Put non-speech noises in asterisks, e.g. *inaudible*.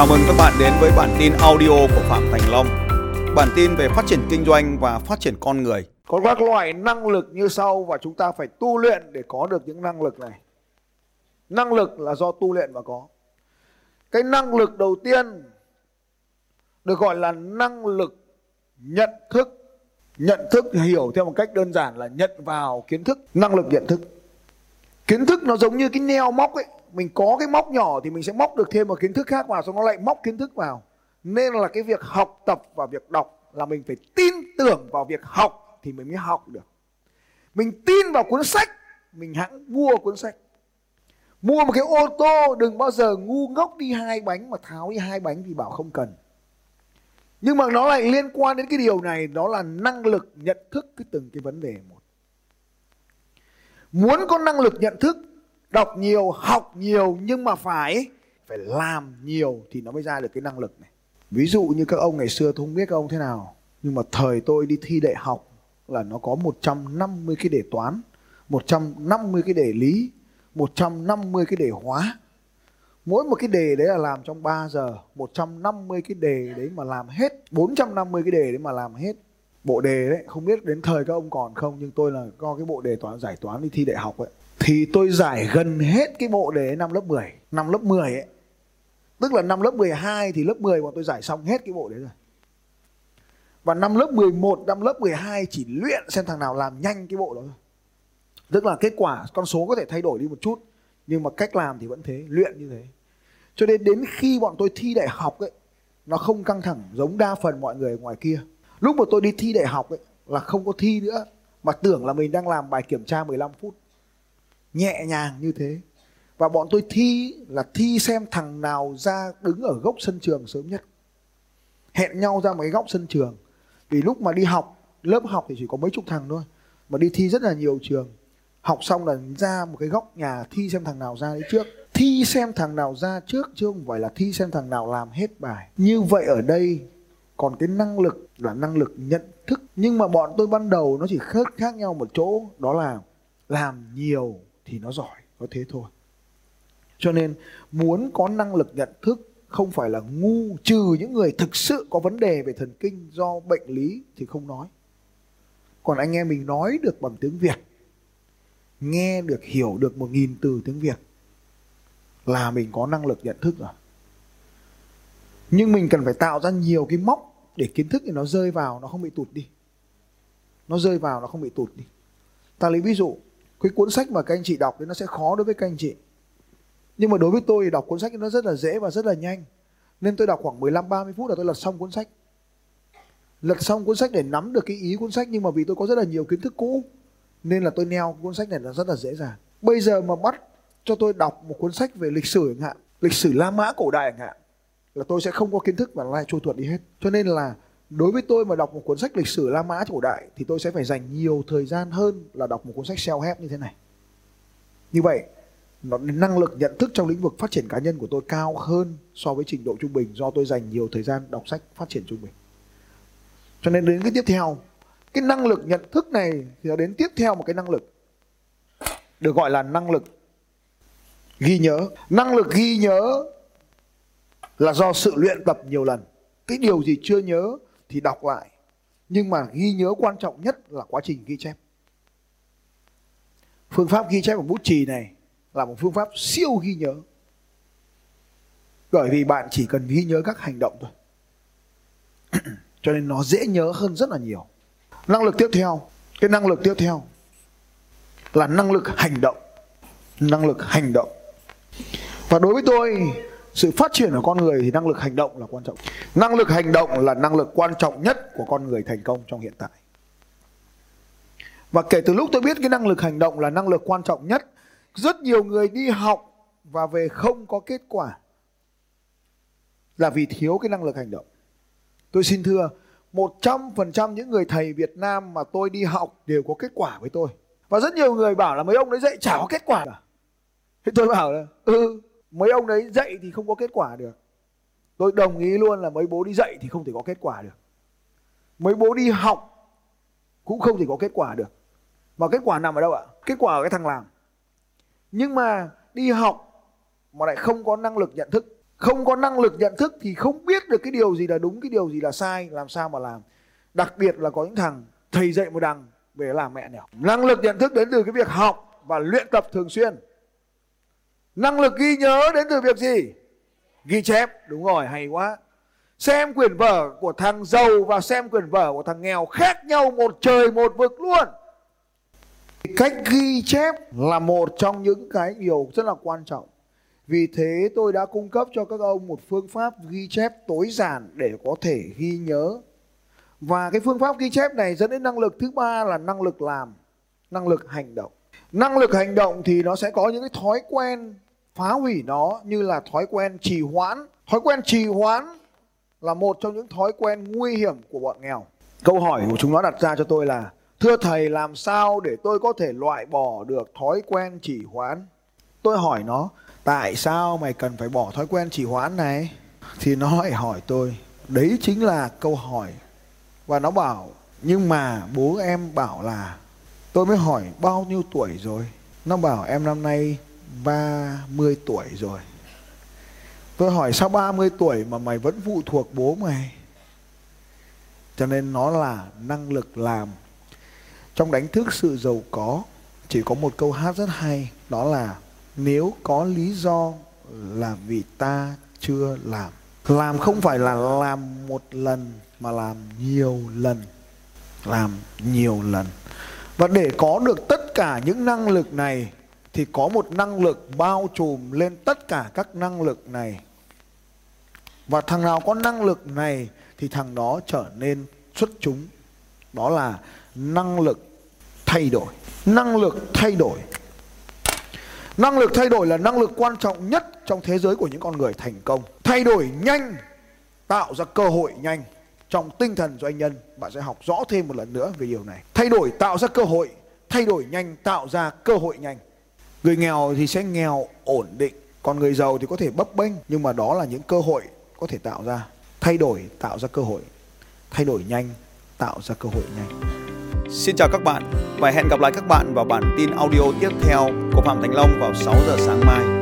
Chào mừng các bạn đến với bản tin audio của Phạm Thành Long. Bản tin về phát triển kinh doanh và phát triển con người. Có các loại năng lực như sau và chúng ta phải tu luyện để có được những năng lực này. Năng lực là do tu luyện mà có. Cái năng lực đầu tiên được gọi là năng lực nhận thức. Nhận thức hiểu theo một cách đơn giản là nhận vào kiến thức, năng lực nhận thức. Kiến thức nó giống như cái neo móc ấy, mình có cái móc nhỏ thì mình sẽ móc được thêm một kiến thức khác vào xong nó lại móc kiến thức vào. Nên là cái việc học tập và việc đọc là mình phải tin tưởng vào việc học thì mình mới học được. Mình tin vào cuốn sách, mình hãng mua cuốn sách. Mua một cái ô tô đừng bao giờ ngu ngốc đi hai bánh mà tháo đi hai bánh thì bảo không cần. Nhưng mà nó lại liên quan đến cái điều này đó là năng lực nhận thức cái từng cái vấn đề một. Muốn có năng lực nhận thức, đọc nhiều, học nhiều nhưng mà phải phải làm nhiều thì nó mới ra được cái năng lực này. Ví dụ như các ông ngày xưa tôi không biết các ông thế nào, nhưng mà thời tôi đi thi đại học là nó có 150 cái đề toán, 150 cái đề lý, 150 cái đề hóa. Mỗi một cái đề đấy là làm trong 3 giờ, 150 cái đề đấy mà làm hết, 450 cái đề đấy mà làm hết. Bộ đề đấy, không biết đến thời các ông còn không nhưng tôi là có cái bộ đề toán giải toán đi thi đại học ấy. Thì tôi giải gần hết cái bộ đề năm lớp 10, năm lớp 10 ấy. Tức là năm lớp 12 thì lớp 10 bọn tôi giải xong hết cái bộ đấy rồi. Và năm lớp 11, năm lớp 12 chỉ luyện xem thằng nào làm nhanh cái bộ đó thôi. Tức là kết quả con số có thể thay đổi đi một chút nhưng mà cách làm thì vẫn thế, luyện như thế. Cho nên đến khi bọn tôi thi đại học ấy nó không căng thẳng giống đa phần mọi người ngoài kia. Lúc mà tôi đi thi đại học ấy là không có thi nữa mà tưởng là mình đang làm bài kiểm tra 15 phút. Nhẹ nhàng như thế. Và bọn tôi thi là thi xem thằng nào ra đứng ở góc sân trường sớm nhất. Hẹn nhau ra một cái góc sân trường. Vì lúc mà đi học, lớp học thì chỉ có mấy chục thằng thôi. Mà đi thi rất là nhiều trường. Học xong là ra một cái góc nhà thi xem thằng nào ra đấy trước. Thi xem thằng nào ra trước chứ không phải là thi xem thằng nào làm hết bài. Như vậy ở đây còn cái năng lực là năng lực nhận thức. Nhưng mà bọn tôi ban đầu nó chỉ khác khác nhau một chỗ đó là làm nhiều thì nó giỏi, có thế thôi. Cho nên muốn có năng lực nhận thức không phải là ngu trừ những người thực sự có vấn đề về thần kinh do bệnh lý thì không nói. Còn anh em mình nói được bằng tiếng Việt, nghe được hiểu được một nghìn từ tiếng Việt là mình có năng lực nhận thức rồi. Nhưng mình cần phải tạo ra nhiều cái móc để kiến thức thì nó rơi vào nó không bị tụt đi. Nó rơi vào nó không bị tụt đi. Ta lấy ví dụ, cái cuốn sách mà các anh chị đọc thì nó sẽ khó đối với các anh chị. Nhưng mà đối với tôi thì đọc cuốn sách nó rất là dễ và rất là nhanh. Nên tôi đọc khoảng 15 30 phút là tôi lật xong cuốn sách. Lật xong cuốn sách để nắm được cái ý cuốn sách, nhưng mà vì tôi có rất là nhiều kiến thức cũ, nên là tôi neo cuốn sách này là rất là dễ dàng. Bây giờ mà bắt cho tôi đọc một cuốn sách về lịch sử chẳng hạn, lịch sử La Mã cổ đại chẳng hạn, là tôi sẽ không có kiến thức và lại trôi tuột đi hết. Cho nên là đối với tôi mà đọc một cuốn sách lịch sử La Mã cổ đại thì tôi sẽ phải dành nhiều thời gian hơn là đọc một cuốn sách self help như thế này. Như vậy, nó, năng lực nhận thức trong lĩnh vực phát triển cá nhân của tôi cao hơn so với trình độ trung bình do tôi dành nhiều thời gian đọc sách phát triển trung bình. Cho nên đến cái tiếp theo, cái năng lực nhận thức này thì nó đến tiếp theo một cái năng lực được gọi là năng lực ghi nhớ. Năng lực ghi nhớ là do sự luyện tập nhiều lần. Cái điều gì chưa nhớ thì đọc lại. Nhưng mà ghi nhớ quan trọng nhất là quá trình ghi chép. Phương pháp ghi chép bằng bút chì này là một phương pháp siêu ghi nhớ. Bởi vì bạn chỉ cần ghi nhớ các hành động thôi. *clears throat* Cho nên nó dễ nhớ hơn rất là nhiều. Năng lực tiếp theo. Cái năng lực tiếp theo là năng lực hành động. Năng lực hành động. Và đối với tôi sự phát triển của con người thì năng lực hành động là quan trọng năng lực hành động là năng lực quan trọng nhất của con người thành công trong hiện tại và kể từ lúc tôi biết cái năng lực hành động là năng lực quan trọng nhất rất nhiều người đi học và về không có kết quả là vì thiếu cái năng lực hành động. Tôi xin thưa, 100% những người thầy Việt Nam mà tôi đi học đều có kết quả với tôi. Và rất nhiều người bảo là mấy ông đấy dạy chả có kết quả cả. Thế tôi bảo là ừ, mấy ông đấy dạy thì không có kết quả được. Tôi đồng ý luôn là mấy bố đi dạy thì không thể có kết quả được. Mấy bố đi học cũng không thể có kết quả được. Mà kết quả nằm ở đâu ạ? Kết quả ở cái thằng làm nhưng mà đi học mà lại không có năng lực nhận thức không có năng lực nhận thức thì không biết được cái điều gì là đúng, cái điều gì là sai, làm sao mà làm đặc biệt là có những thằng, thầy dạy một đằng về làm mẹ nẻo năng lực nhận thức đến từ cái việc học và luyện tập thường xuyên năng lực ghi nhớ đến từ việc gì? Ghi chép, đúng rồi, hay quá. Xem quyển vở của thằng giàu và xem quyển vở của thằng nghèo khác nhau một trời một vực luôn. Cách ghi chép là một trong những cái điều rất là quan trọng. Vì thế tôi đã cung cấp cho các ông một phương pháp ghi chép tối giản để có thể ghi nhớ. Và cái phương pháp ghi chép này dẫn đến năng lực thứ ba là năng lực làm, năng lực hành động. Năng lực hành động thì nó sẽ có những cái thói quen phá hủy nó như là thói quen trì hoãn. Thói quen trì hoãn là một trong những thói quen nguy hiểm của bọn nghèo. Câu hỏi của chúng nó đặt ra cho tôi là, thưa thầy, làm sao để tôi có thể loại bỏ được thói quen trì hoãn? Tôi hỏi nó, tại sao mày cần phải bỏ thói quen trì hoãn này? Thì nó lại hỏi tôi, đấy chính là câu hỏi. Và nó bảo, nhưng mà bố em bảo là, tôi mới hỏi bao nhiêu tuổi rồi? Nó bảo, em năm nay 30 tuổi rồi. Tôi hỏi, sao 30 tuổi mà mày vẫn phụ thuộc bố mày? Cho nên nó là năng lực làm. Trong đánh thức sự giàu có, chỉ có một câu hát rất hay, đó là, nếu có lý do là vì ta chưa làm. Làm không phải là làm một lần, mà làm nhiều lần. Làm nhiều lần. Và để có được tất cả những năng lực này thì có một năng lực bao trùm lên tất cả các năng lực này. Và thằng nào có năng lực này thì thằng đó trở nên xuất chúng. Đó là năng lực thay đổi, năng lực thay đổi. Năng lực thay đổi là năng lực quan trọng nhất trong thế giới của những con người thành công. Thay đổi nhanh, tạo ra cơ hội nhanh. Trong tinh thần doanh nhân, bạn sẽ học rõ thêm một lần nữa về điều này. Thay đổi, tạo ra cơ hội. Thay đổi nhanh, tạo ra cơ hội nhanh người nghèo thì sẽ nghèo ổn định, còn người giàu thì có thể bấp bênh, nhưng mà đó là những cơ hội có thể tạo ra thay đổi tạo ra cơ hội, thay đổi nhanh tạo ra cơ hội nhanh Xin chào các bạn và hẹn gặp lại các bạn vào bản tin audio tiếp theo của Phạm Thành Long vào 6 giờ sáng mai.